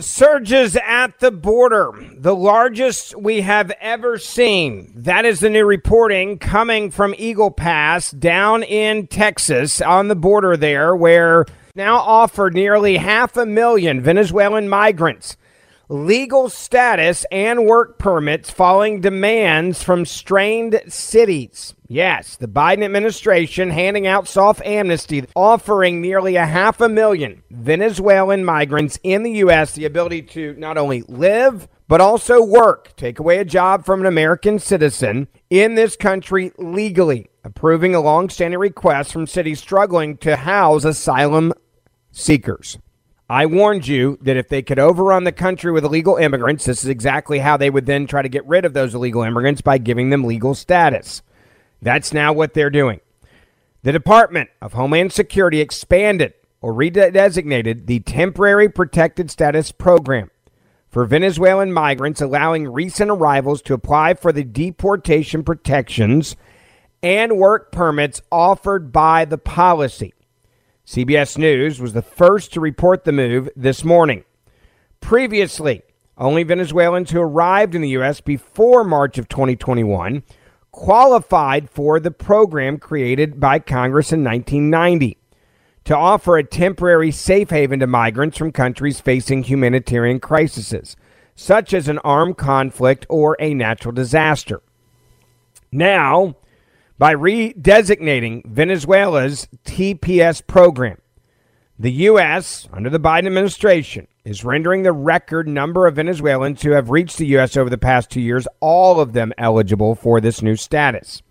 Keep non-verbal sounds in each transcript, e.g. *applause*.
Surges at the border, the largest we have ever seen. That is the new reporting coming from Eagle Pass down in Texas on the border there, where now offer nearly half a million Venezuelan migrants legal status and work permits following demands from strained cities. Yes, the Biden administration handing out soft amnesty, offering nearly a half a million Venezuelan migrants in the U.S. the ability to not only live, but also work, take away a job from an American citizen in this country legally, approving a long-standing request from cities struggling to house asylum seekers. I warned you that if they could overrun the country with illegal immigrants, this is exactly how they would then try to get rid of those illegal immigrants by giving them legal status. That's now what they're doing. The Department of Homeland Security expanded or redesignated the Temporary Protected Status Program for Venezuelan migrants, allowing recent arrivals to apply for the deportation protections and work permits offered by the policy. CBS News was the first to report the move this morning. Previously, only Venezuelans who arrived in the U.S. before March of 2021 qualified for the program created by Congress in 1990 to offer a temporary safe haven to migrants from countries facing humanitarian crises, such as an armed conflict or a natural disaster. Now, by redesignating Venezuela's TPS program. The U.S., under the Biden administration, is rendering the record number of Venezuelans who have reached the U.S. over the past two years, all of them eligible for this new status.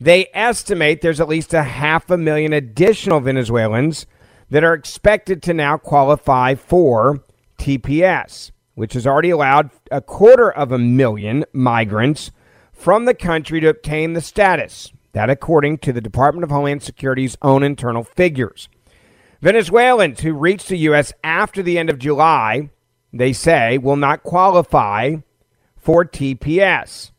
They estimate there's at least a half a million additional Venezuelans that are expected to now qualify for TPS, which has already allowed a quarter of a million migrants from the country to obtain the status. That, according to the Department of Homeland Security's own internal figures. Venezuelans who reached the U.S. after the end of July, they say, will not qualify for TPS.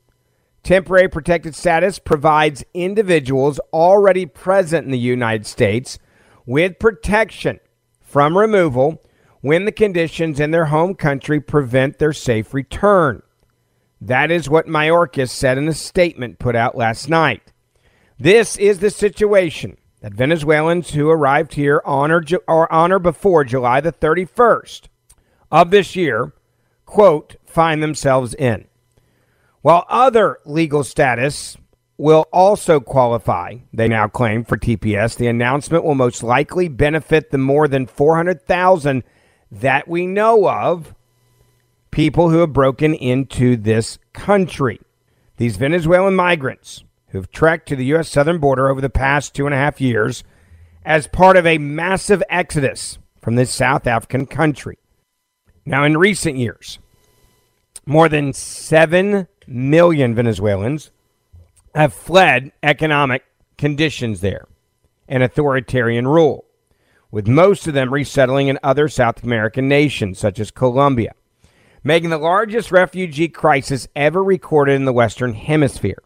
Temporary protected status provides individuals already present in the United States with protection from removal when the conditions in their home country prevent their safe return. That is what Mayorkas said in a statement put out last night. This is the situation that Venezuelans who arrived here on or, or on or before July the 31st of this year, quote, find themselves in. While other legal status will also qualify, they now claim, for TPS, the announcement will most likely benefit the more than 400,000 that we know of people who have broken into this country. These Venezuelan migrants who've trekked to the U.S. southern border over the past two and a half years as part of a massive exodus from this South African country. Now, in recent years, more than 7 million Venezuelans have fled economic conditions there and authoritarian rule. with most of them resettling in other South American nations, such as Colombia, making the largest refugee crisis ever recorded in the Western Hemisphere.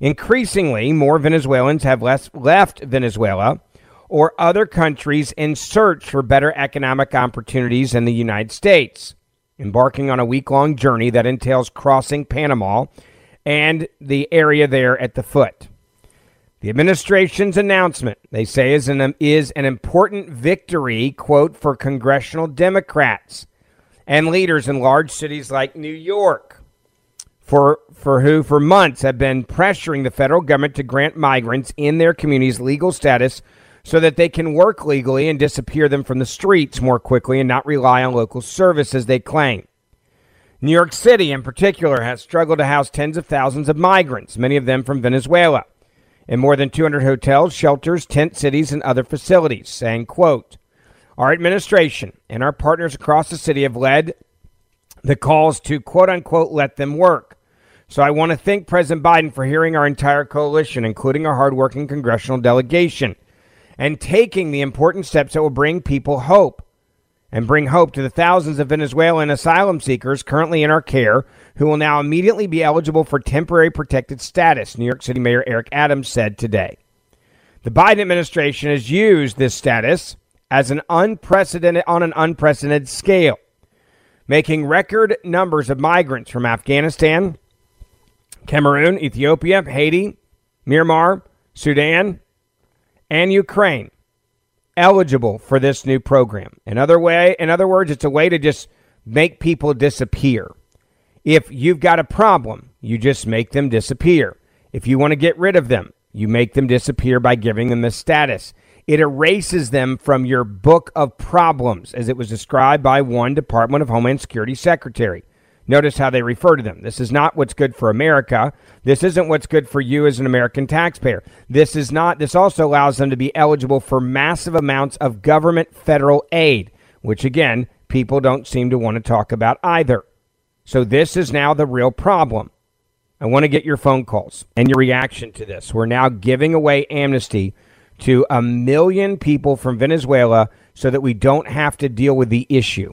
Increasingly, more Venezuelans have left Venezuela or other countries in search for better economic opportunities in the United States, embarking on a week long journey that entails crossing Panama and the area there at the foot. The administration's announcement, they say, is an, is an important victory, quote, for congressional Democrats and leaders in large cities like New York, for, for who, for months, have been pressuring the federal government to grant migrants in their communities legal status so that they can work legally and disappear them from the streets more quickly and not rely on local services they claim. New York City, in particular, has struggled to house tens of thousands of migrants, many of them from Venezuela in more than 200 hotels, shelters, tent cities, and other facilities, saying, quote, Our administration and our partners across the city have led the calls to, quote unquote, let them work. So I want to thank President Biden for hearing our entire coalition, including our hardworking congressional delegation, and taking the important steps that will bring people hope and bring hope to the thousands of Venezuelan asylum seekers currently in our care who will now immediately be eligible for temporary protected status, New York City Mayor Eric Adams said today. The Biden administration has used this status as an unprecedented on an unprecedented scale, making record numbers of migrants from Afghanistan, Cameroon, Ethiopia, Haiti, Myanmar, Sudan, and Ukraine eligible for this new program. In other way, in other words, it's a way to just make people disappear. If you've got a problem, you just make them disappear. If you want to get rid of them, you make them disappear by giving them a status. It erases them from your book of problems, as it was described by one Department of Homeland Security secretary. Notice how they refer to them. This is not what's good for America. This isn't what's good for you as an American taxpayer. This is not this also allows them to be eligible for massive amounts of government federal aid, which again, people don't seem to want to talk about either. So this is now the real problem. I want to get your phone calls and your reaction to this. We're now giving away amnesty to a million people from Venezuela so that we don't have to deal with the issue.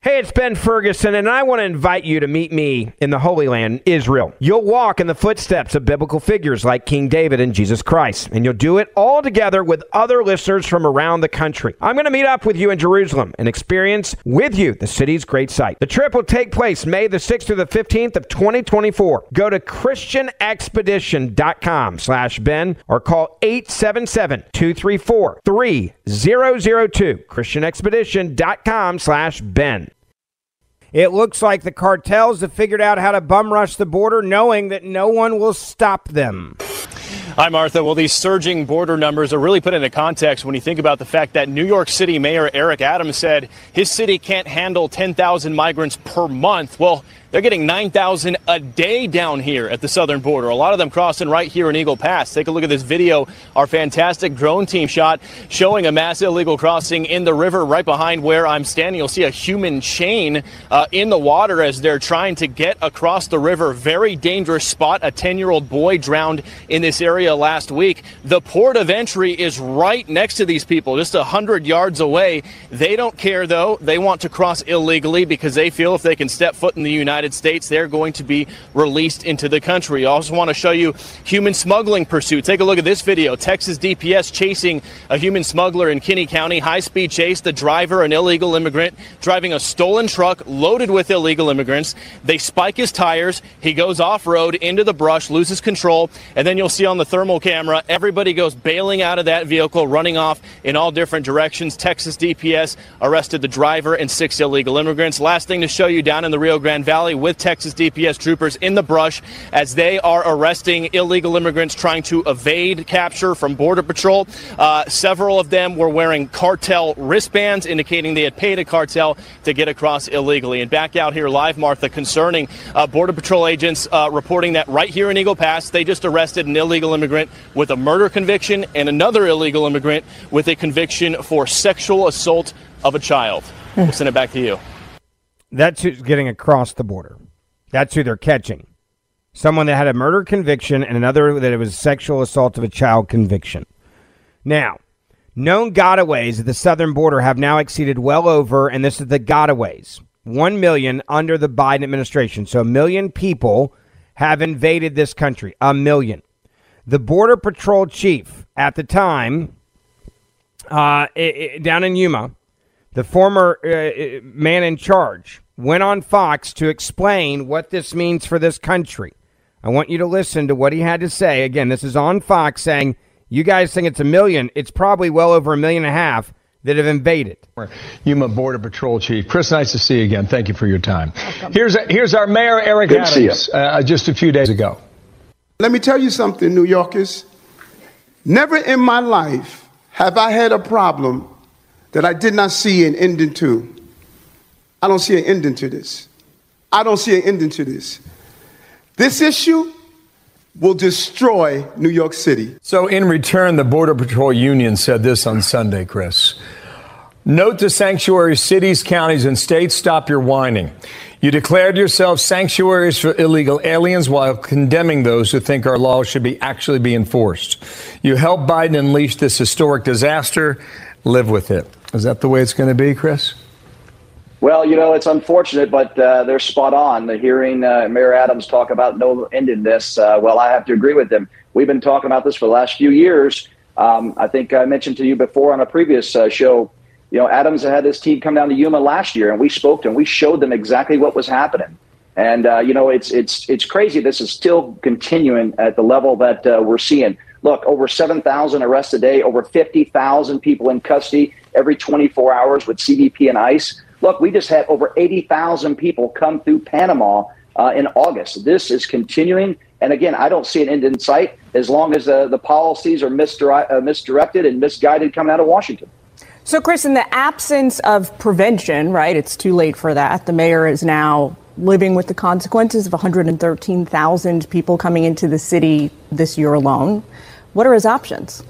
Hey, it's Ben Ferguson, and I want to invite you to meet me in the Holy Land, Israel. You'll walk in the footsteps of biblical figures like King David and Jesus Christ, and you'll do it all together with other listeners from around the country. I'm going to meet up with you in Jerusalem and experience with you the city's great sight. The trip will take place May the 6th through the 15th of 2024. Go to christianexpedition.com slash Ben or call 877-234-3002. christianexpedition.com slash Ben. It looks like the cartels have figured out how to bum rush the border, knowing that no one will stop them. Hi, Martha. Well, these surging border numbers are really put into context when you think about the fact that New York City Mayor Eric Adams said his city can't handle 10,000 migrants per month. Well, they're getting 9,000 a day down here at the southern border. A lot of them crossing right here in Eagle Pass. Take a look at this video. Our fantastic drone team shot showing a mass illegal crossing in the river right behind where I'm standing. You'll see a human chain uh, in the water as they're trying to get across the river. Very dangerous spot. A 10 year old boy drowned in this area last week. The port of entry is right next to these people, just 100 yards away. They don't care, though. They want to cross illegally because they feel if they can step foot in the United States, they're going to be released into the country. I also want to show you human smuggling pursuit. Take a look at this video. Texas DPS chasing a human smuggler in Kinney County. High speed chase. The driver, an illegal immigrant, driving a stolen truck loaded with illegal immigrants. They spike his tires. He goes off road into the brush, loses control, and then you'll see on the thermal camera everybody goes bailing out of that vehicle, running off in all different directions. Texas DPS arrested the driver and six illegal immigrants. Last thing to show you down in the Rio Grande Valley with Texas DPS troopers in the brush as they are arresting illegal immigrants trying to evade capture from Border Patrol. Uh, several of them were wearing cartel wristbands, indicating they had paid a cartel to get across illegally. And back out here live, Martha, concerning uh, Border Patrol agents uh, reporting that right here in Eagle Pass, they just arrested an illegal immigrant with a murder conviction and another illegal immigrant with a conviction for sexual assault of a child. We'll send it back to you. That's who's getting across the border. That's who they're catching. Someone that had a murder conviction and another that it was sexual assault of a child conviction. Now, known gotaways at the southern border have now exceeded well over, and this is the gotaways, 1 million under the Biden administration. So a million people have invaded this country. A million. The Border Patrol chief at the time, uh, i- i- down in Yuma, the former uh, man in charge, went on Fox to explain what this means for this country. I want you to listen to what he had to say. Again, this is on Fox saying, you guys think it's a million. It's probably well over a million and a half that have invaded. Yuma Border Patrol Chief. Chris, nice to see you again. Thank you for your time. Here's here's our Mayor Eric Good to see you. Adams uh, just a few days ago. Let me tell you something, New Yorkers. Never in my life have I had a problem that I did not see an ending to. I don't see an ending to this. I don't see an ending to this. This issue will destroy New York City. So, in return, the Border Patrol Union said this on Sunday, Chris. Note to sanctuary cities, counties, and states stop your whining. You declared yourselves sanctuaries for illegal aliens while condemning those who think our laws should be actually be enforced. You helped Biden unleash this historic disaster. Live with it. Is that the way it's going to be, Chris? Well, you know, it's unfortunate, but uh, they're spot on. The hearing uh, Mayor Adams talk about no end in this. Uh, well, I have to agree with them. We've been talking about this for the last few years. Um, I think I mentioned to you before on a previous uh, show. You know, Adams had his team come down to Yuma last year, and we spoke to them. We showed them exactly what was happening. And uh, you know, it's it's it's crazy. This is still continuing at the level that uh, we're seeing. Look, over seven thousand arrests a day, over fifty thousand people in custody every twenty four hours with CBP and ICE. Look, we just had over 80,000 people come through Panama uh, in August. This is continuing. And again, I don't see an end in sight as long as uh, the policies are misdire- uh, misdirected and misguided coming out of Washington. So, Chris, in the absence of prevention, right, it's too late for that. The mayor is now living with the consequences of 113,000 people coming into the city this year alone. What are his options?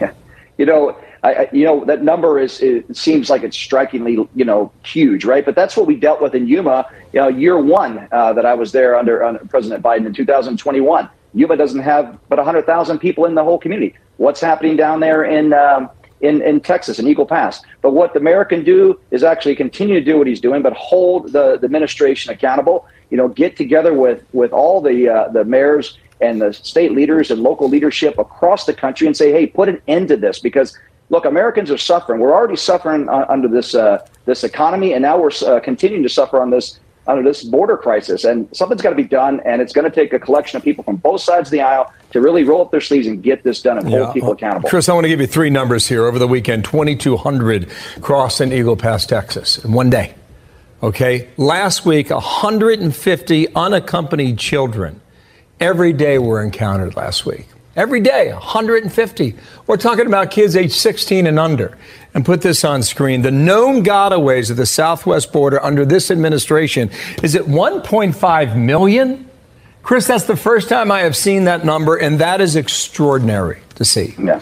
*laughs* you know, I, I, you know that number is it seems like it's strikingly you know huge, right? But that's what we dealt with in Yuma. You know, year one uh, that I was there under, under President Biden in 2021. Yuma doesn't have but 100,000 people in the whole community. What's happening down there in um, in, in Texas in Eagle Pass? But what the mayor can do is actually continue to do what he's doing, but hold the, the administration accountable. You know, get together with with all the uh, the mayors and the state leaders and local leadership across the country and say, hey, put an end to this because look, Americans are suffering. We're already suffering uh, under this uh, this economy, and now we're uh, continuing to suffer on this under this border crisis. And something's got to be done, and it's going to take a collection of people from both sides of the aisle to really roll up their sleeves and get this done and hold people accountable. Chris, I want to give you three numbers here. Over the weekend, 2,200 crossed in Eagle Pass, Texas, in one day. Okay. Last week, 150 unaccompanied children every day were encountered last week. Every day, 150. We're talking about kids age 16 and under. And put this on screen. The known gotaways of the southwest border under this administration is at 1.5 million. Chris, that's the first time I have seen that number, and that is extraordinary to see. Yeah.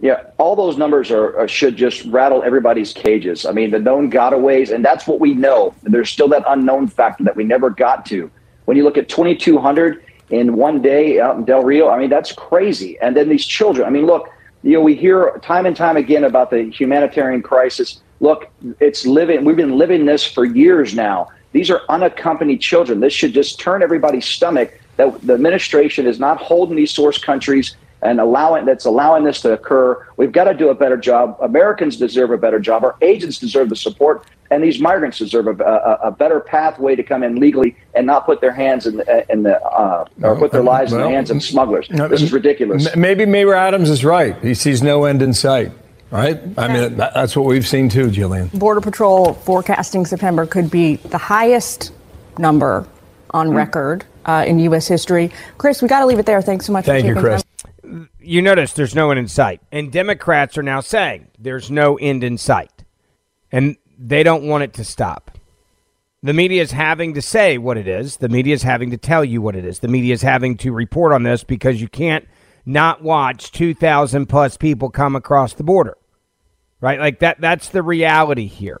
Yeah, all those numbers are, are, should just rattle everybody's cages. I mean, the known gotaways, and that's what we know. There's still that unknown factor that we never got to. When you look at 2,200 in one day out in Del Rio, I mean, that's crazy. And then these children. I mean, look, you know, we hear time and time again about the humanitarian crisis. Look, it's living. We've been living this for years now. These are unaccompanied children. This should just turn everybody's stomach that the administration is not holding these source countries and allowing that's allowing this to occur. We've got to do a better job. Americans deserve a better job. Our agents deserve the support, and these migrants deserve a, a, a better pathway to come in legally and not put their hands in the, in the uh, or put their lives well, in the hands of smugglers. This is ridiculous. Maybe Mayor Adams is right. He sees no end in sight. Right? I mean, that's what we've seen too, Jillian. Border Patrol forecasting September could be the highest number on mm. record uh, in U.S. history. Chris, we got to leave it there. Thanks so much Thank for you, Chris. Time you notice there's no end in sight. And Democrats are now saying there's no end in sight. And they don't want it to stop. The media is having to say what it is. The media is having to tell you what it is. The media is having to report on this because you can't not watch 2,000 plus people come across the border. Right? Like that that's the reality here.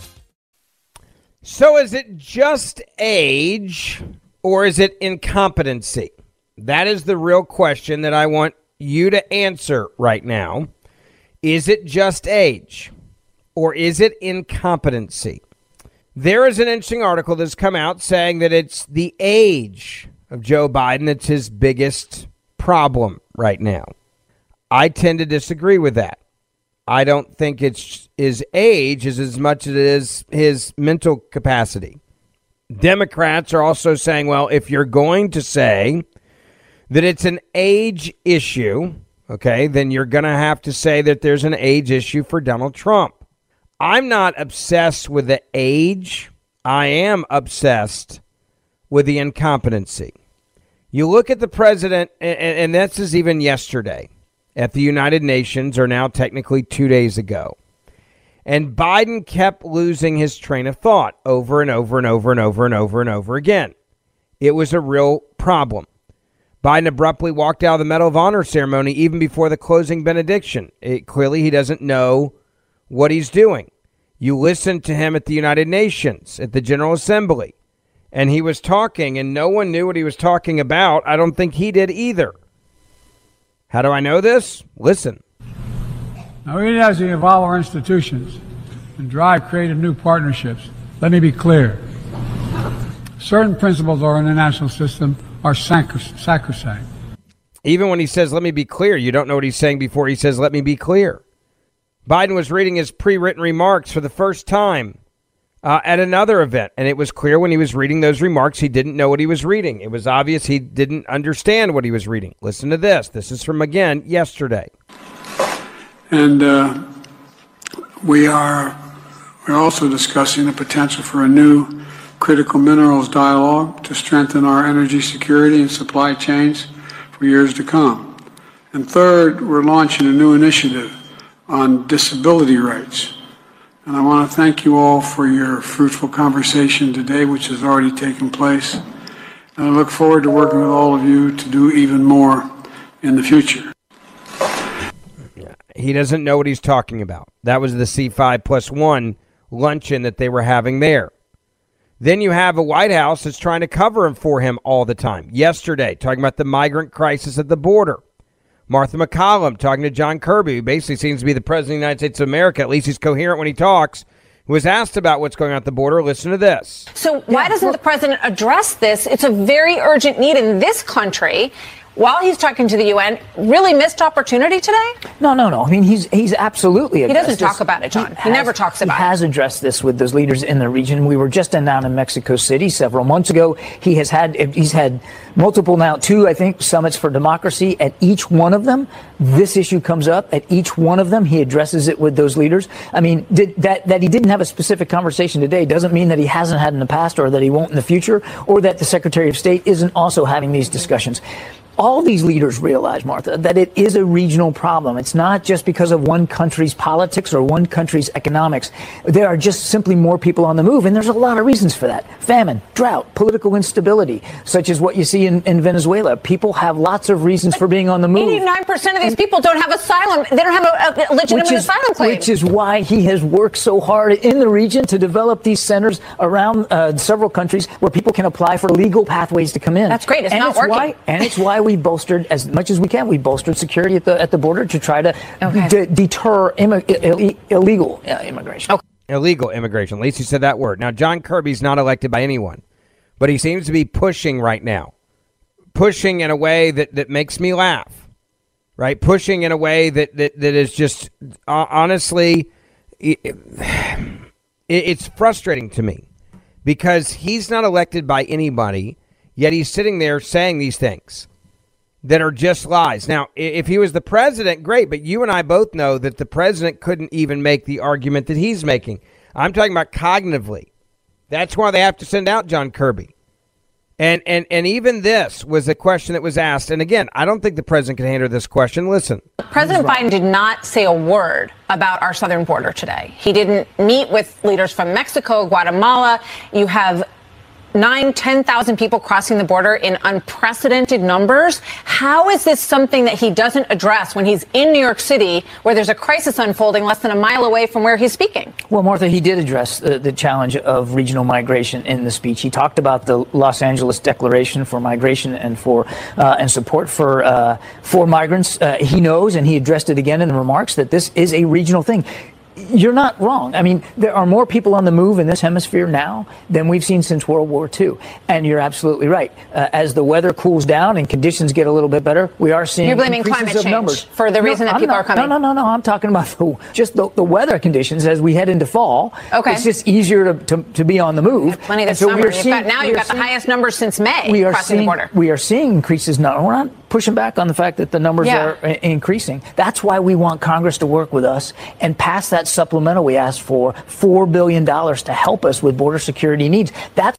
So is it just age or is it incompetency? That is the real question that I want you to answer right now. Is it just age or is it incompetency? There is an interesting article that's come out saying that it's the age of Joe Biden that's his biggest problem right now. I tend to disagree with that. I don't think it's his age is as much as it is his mental capacity. Democrats are also saying, well, if you're going to say that it's an age issue, okay, then you're going to have to say that there's an age issue for Donald Trump. I'm not obsessed with the age. I am obsessed with the incompetency. You look at the president, and, and this is even yesterday at the United Nations, or now technically two days ago. And Biden kept losing his train of thought over and over and over and over and over and over again. It was a real problem. Biden abruptly walked out of the Medal of Honor ceremony even before the closing benediction. It, clearly, he doesn't know what he's doing. You listened to him at the United Nations, at the General Assembly, and he was talking, and no one knew what he was talking about. I don't think he did either. How do I know this? Listen. Now, even as we evolve our institutions and drive creative new partnerships, let me be clear. Certain principles of our international system are sacrosanct. Even when he says, let me be clear, you don't know what he's saying before he says, let me be clear. Biden was reading his pre written remarks for the first time uh, at another event. And it was clear when he was reading those remarks, he didn't know what he was reading. It was obvious he didn't understand what he was reading. Listen to this. This is from, again, yesterday. And uh, we are we're also discussing the potential for a new critical minerals dialogue to strengthen our energy security and supply chains for years to come. And third, we're launching a new initiative on disability rights. And I want to thank you all for your fruitful conversation today, which has already taken place. And I look forward to working with all of you to do even more in the future. He doesn't know what he's talking about. That was the C5 plus one luncheon that they were having there. Then you have a White House that's trying to cover him for him all the time. Yesterday, talking about the migrant crisis at the border. Martha MacCallum talking to John Kirby, who basically seems to be the President of the United States of America. At least he's coherent when he talks. Was asked about what's going on at the border. Listen to this. So, why doesn't the president address this? It's a very urgent need in this country while he's talking to the UN, really missed opportunity today? No, no, no. I mean, he's he's absolutely. He doesn't this. talk about it, John. He, He has, never talks about. It. He about has addressed this with those leaders in the region. We were just in down in Mexico City several months ago. He has had he's had multiple now two I think summits for democracy. At each one of them, this issue comes up. At each one of them, he addresses it with those leaders. I mean, did, that that he didn't have a specific conversation today doesn't mean that he hasn't had in the past or that he won't in the future, or that the Secretary of State isn't also having these discussions all these leaders realize, Martha, that it is a regional problem. It's not just because of one country's politics or one country's economics. There are just simply more people on the move, and there's a lot of reasons for that. Famine, drought, political instability, such as what you see in, in Venezuela. People have lots of reasons for being on the move. 89% of these people don't have asylum. They don't have a, a legitimate is, asylum claim. Which is why he has worked so hard in the region to develop these centers around uh, several countries where people can apply for legal pathways to come in. That's great. It's and not it's working. Why, and it's why we bolstered as much as we can. We bolstered security at the at the border to try to Okay. de- deter immi- Ill- illegal uh, immigration. Illegal immigration. At least you said that word. Now, John Kirby's not elected by anyone, but he seems to be pushing right now. Pushing in a way that, that makes me laugh, right? Pushing in a way that, that, that is just, uh, honestly, it, *sighs* it- it's frustrating to me because he's not elected by anybody, yet he's sitting there saying these things that are just lies. Now, if he was the president, great, but you and I both know that the president couldn't even make the argument that he's making. I'm talking about cognitively. That's why they have to send out John Kirby. And and and even this was a question that was asked. And again, I don't think the president can answer this question. Listen. President Biden did not say a word about our southern border today. He didn't meet with leaders from Mexico, Guatemala. You have nine, 10,000 people crossing the border in unprecedented numbers. How is this something that he doesn't address when he's in New York City, where there's a crisis unfolding less than a mile away from where he's speaking? Well, Martha, he did address the, the challenge of regional migration in the speech. He talked about the Los Angeles Declaration for Migration and for uh, and support for uh, for migrants. Uh, he knows, and he addressed it again in the remarks that this is a regional thing. You're not wrong. I mean, there are more people on the move in this hemisphere now than we've seen since World War II. And you're absolutely right. Uh, as the weather cools down and conditions get a little bit better, we are seeing You're blaming increases climate of change numbers. for the reason that I'm people not- are coming. No, no, no, no. I'm talking about the, just the, the weather conditions as we head into fall. Okay. It's just easier to, to, to be on the move. Plenty And this so we summer. seeing- got, now you've got the highest numbers since May we are crossing seeing, the border. We are seeing increases now. We're not pushing back on the fact that the numbers Yeah. are i- increasing. That's why we want Congress to work with us and pass that supplemental we asked for, $4 billion to help us with border security needs. That's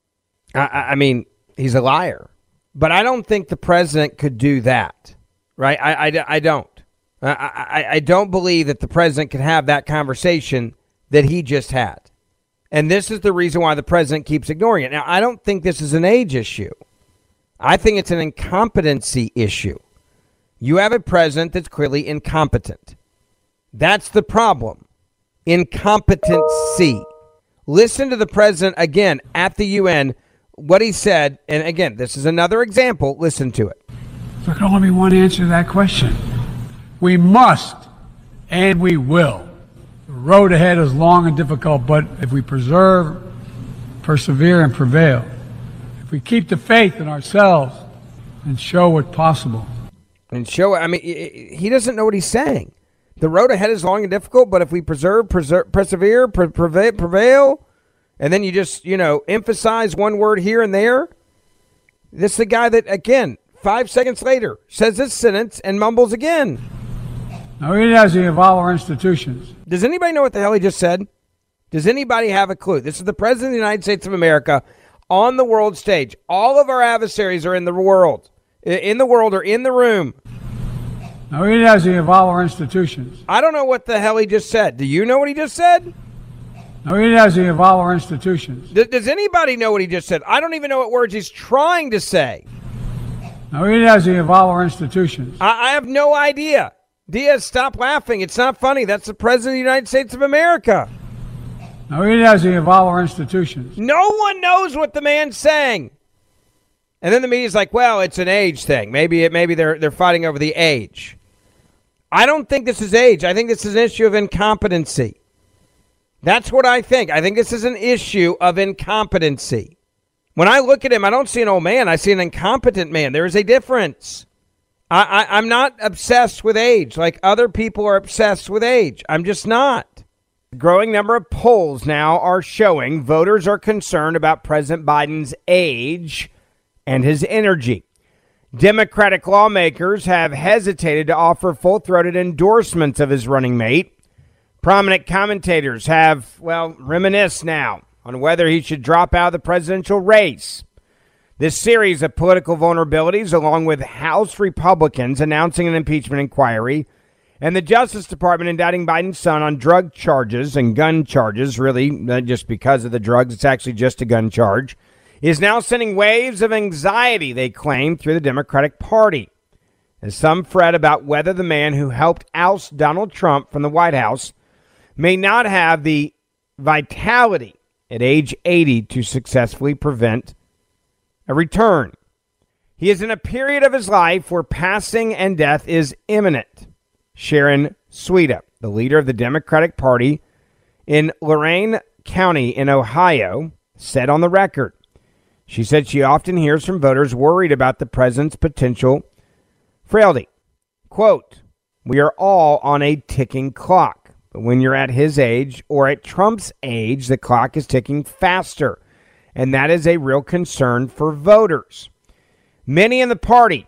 I- I, I mean, he's a liar. But I don't think the president could do that, right? I, I, I don't. I, I, I don't believe that the president could have that conversation that he just had. And this is the reason why the president keeps ignoring it. Now, I don't think this is an age issue. I think it's an incompetency issue. You have a president that's clearly incompetent. That's the problem. Incompetency. Listen to the president again at the UN, what he said. And again, this is another example. Listen to it. There can only be one answer to that question. We must and we will. The road ahead is long and difficult, but if we preserve, persevere, and prevail, we keep the faith in ourselves and show what's possible, and show. I mean, he doesn't know what he's saying. The road ahead is long and difficult, but if we preserve, preserve persevere, pre- prevail, prevail, and then you just, you know, emphasize one word here and there. This is the guy that, again, five seconds later says this sentence and mumbles again. Now, has to involve our institutions. Does anybody know what the hell he just said? Does anybody have a clue? This is the President of the United States of America on the world stage. All of our adversaries are in the world, in the world or in the room. Now, has to involve our institutions. I don't know what the hell he just said. Do you know what he just said? It has to involve our institutions. D- does anybody know what he just said? I don't even know what words he's trying to say. It has to involve our institutions. I, I have no idea. Diaz, stop laughing. It's not funny. That's the President of the United States of America. It has to involve our institutions. No one knows what the man's saying. And then the media's like, well, it's an age thing. Maybe it maybe they're they're fighting over the age. I don't think this is age. I think this is an issue of incompetency. That's what I think. I think this is an issue of incompetency. When I look at him, I don't see an old man. I see an incompetent man. There is a difference. I, I, I'm not obsessed with age like other people are obsessed with age. I'm just not. Growing number of polls now are showing voters are concerned about President Biden's age and his energy. Democratic lawmakers have hesitated to offer full throated endorsements of his running mate. Prominent commentators have, well, reminisced now on whether he should drop out of the presidential race. This series of political vulnerabilities, along with House Republicans announcing an impeachment inquiry and the Justice Department indicting Biden's son on drug charges and gun charges, really, not just because of the drugs, it's actually just a gun charge is now sending waves of anxiety, they claim, through the Democratic Party. As some fret about whether the man who helped oust Donald Trump from the White House may not have the vitality at age 80 to successfully prevent a return. He is in a period of his life where passing and death is imminent. Sharon Sweda, the leader of the Democratic Party in Lorain County in Ohio, said on the record she said she often hears from voters worried about the president's potential frailty. Quote, We are all on a ticking clock, but when you're at his age or at Trump's age, the clock is ticking faster, and that is a real concern for voters. Many in the party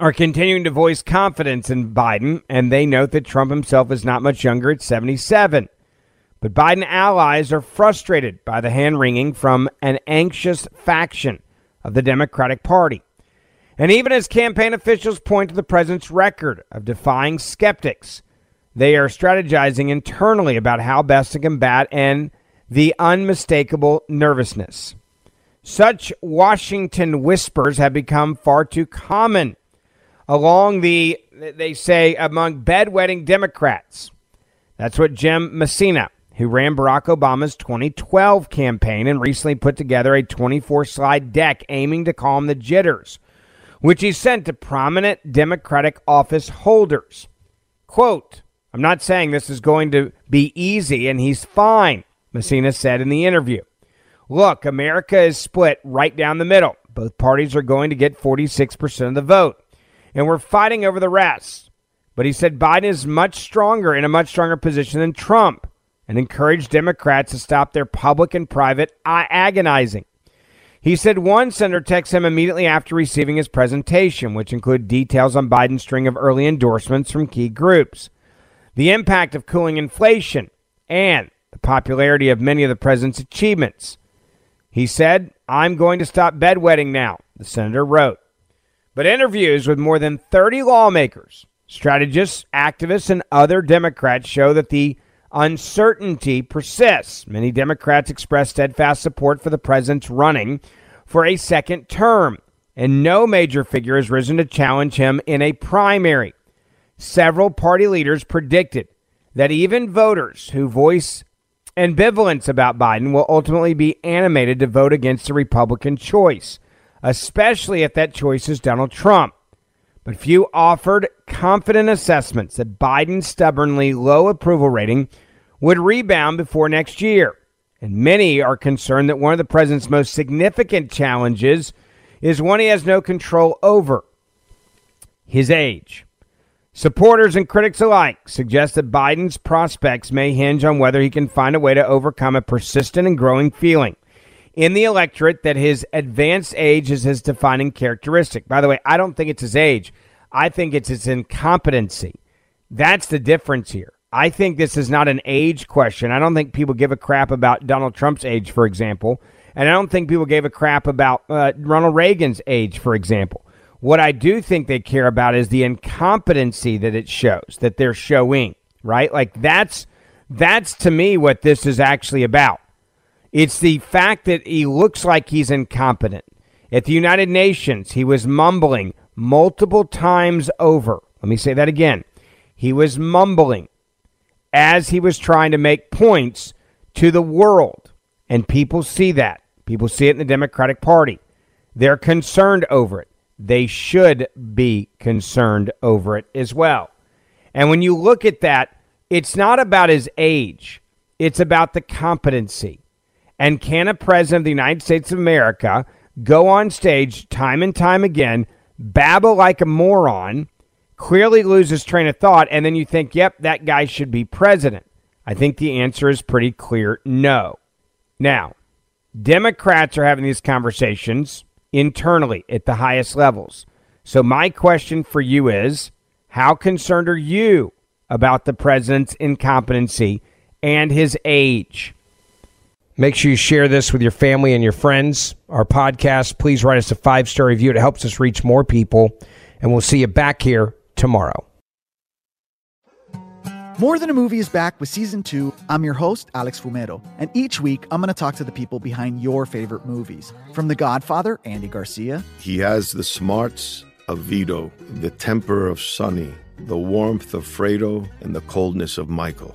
are continuing to voice confidence in Biden, and they note that Trump himself is not much younger at 77. But Biden allies are frustrated by the hand wringing from an anxious faction of the Democratic Party. And even as campaign officials point to the president's record of defying skeptics, they are strategizing internally about how best to combat and the unmistakable nervousness. Such Washington whispers have become far too common along the, they say, among bedwetting Democrats. That's what Jim Messina, who ran Barack Obama's 2012 campaign and recently put together a 24 slide deck aiming to calm the jitters, which he sent to prominent Democratic office holders. Quote, I'm not saying this is going to be easy and he's fine, Messina said in the interview. Look, America is split right down the middle. Both parties are going to get 46% of the vote, and we're fighting over the rest. But he said Biden is much stronger in a much stronger position than Trump and encouraged Democrats to stop their public and private agonizing. He said one senator texted him immediately after receiving his presentation, which included details on Biden's string of early endorsements from key groups, the impact of cooling inflation, and the popularity of many of the president's achievements. He said, I'm going to stop bedwetting now, the senator wrote. But interviews with more than 30 lawmakers, strategists, activists, and other Democrats show that the uncertainty persists. Many Democrats expressed steadfast support for the president's running for a second term, and no major figure has risen to challenge him in a primary. Several party leaders predicted that even voters who voice ambivalence about Biden will ultimately be animated to vote against the Republican choice, especially if that choice is Donald Trump but few offered confident assessments that Biden's stubbornly low approval rating would rebound before next year. And many are concerned that one of the president's most significant challenges is one he has no control over his age. Supporters and critics alike suggest that Biden's prospects may hinge on whether he can find a way to overcome a persistent and growing feeling in the electorate that his advanced age is his defining characteristic. By the way, I don't think it's his age, I think it's his incompetency. That's the difference here. I think this is not an age question. I don't think people give a crap about Donald Trump's age, for example. And I don't think people gave a crap about uh, Ronald Reagan's age, for example. What I do think they care about is the incompetency that it shows, that they're showing, right? Like that's that's to me what this is actually about. It's the fact that he looks like he's incompetent. At the United Nations, he was mumbling multiple times over. Let me say that again. He was mumbling as he was trying to make points to the world. And people see that. People see it in the Democratic Party. They're concerned over it. They should be concerned over it as well. And when you look at that, it's not about his age, it's about the competency. And can a president of the United States of America go on stage time and time again, babble like a moron, clearly lose his train of thought, and then you think, yep, that guy should be president? I think the answer is pretty clear no. Now, Democrats are having these conversations internally at the highest levels. So, my question for you is how concerned are you about the president's incompetency and his age? Make sure you share this with your family and your friends. Our podcast, please write us a five star review. It helps us reach more people. And we'll see you back here tomorrow. More Than a Movie is back with season two. I'm your host, Alex Fumero, and each week I'm going to talk to the people behind your favorite movies. From The Godfather, Andy Garcia. He has the smarts of Vito, the temper of Sonny, the warmth of Fredo, and the coldness of Michael.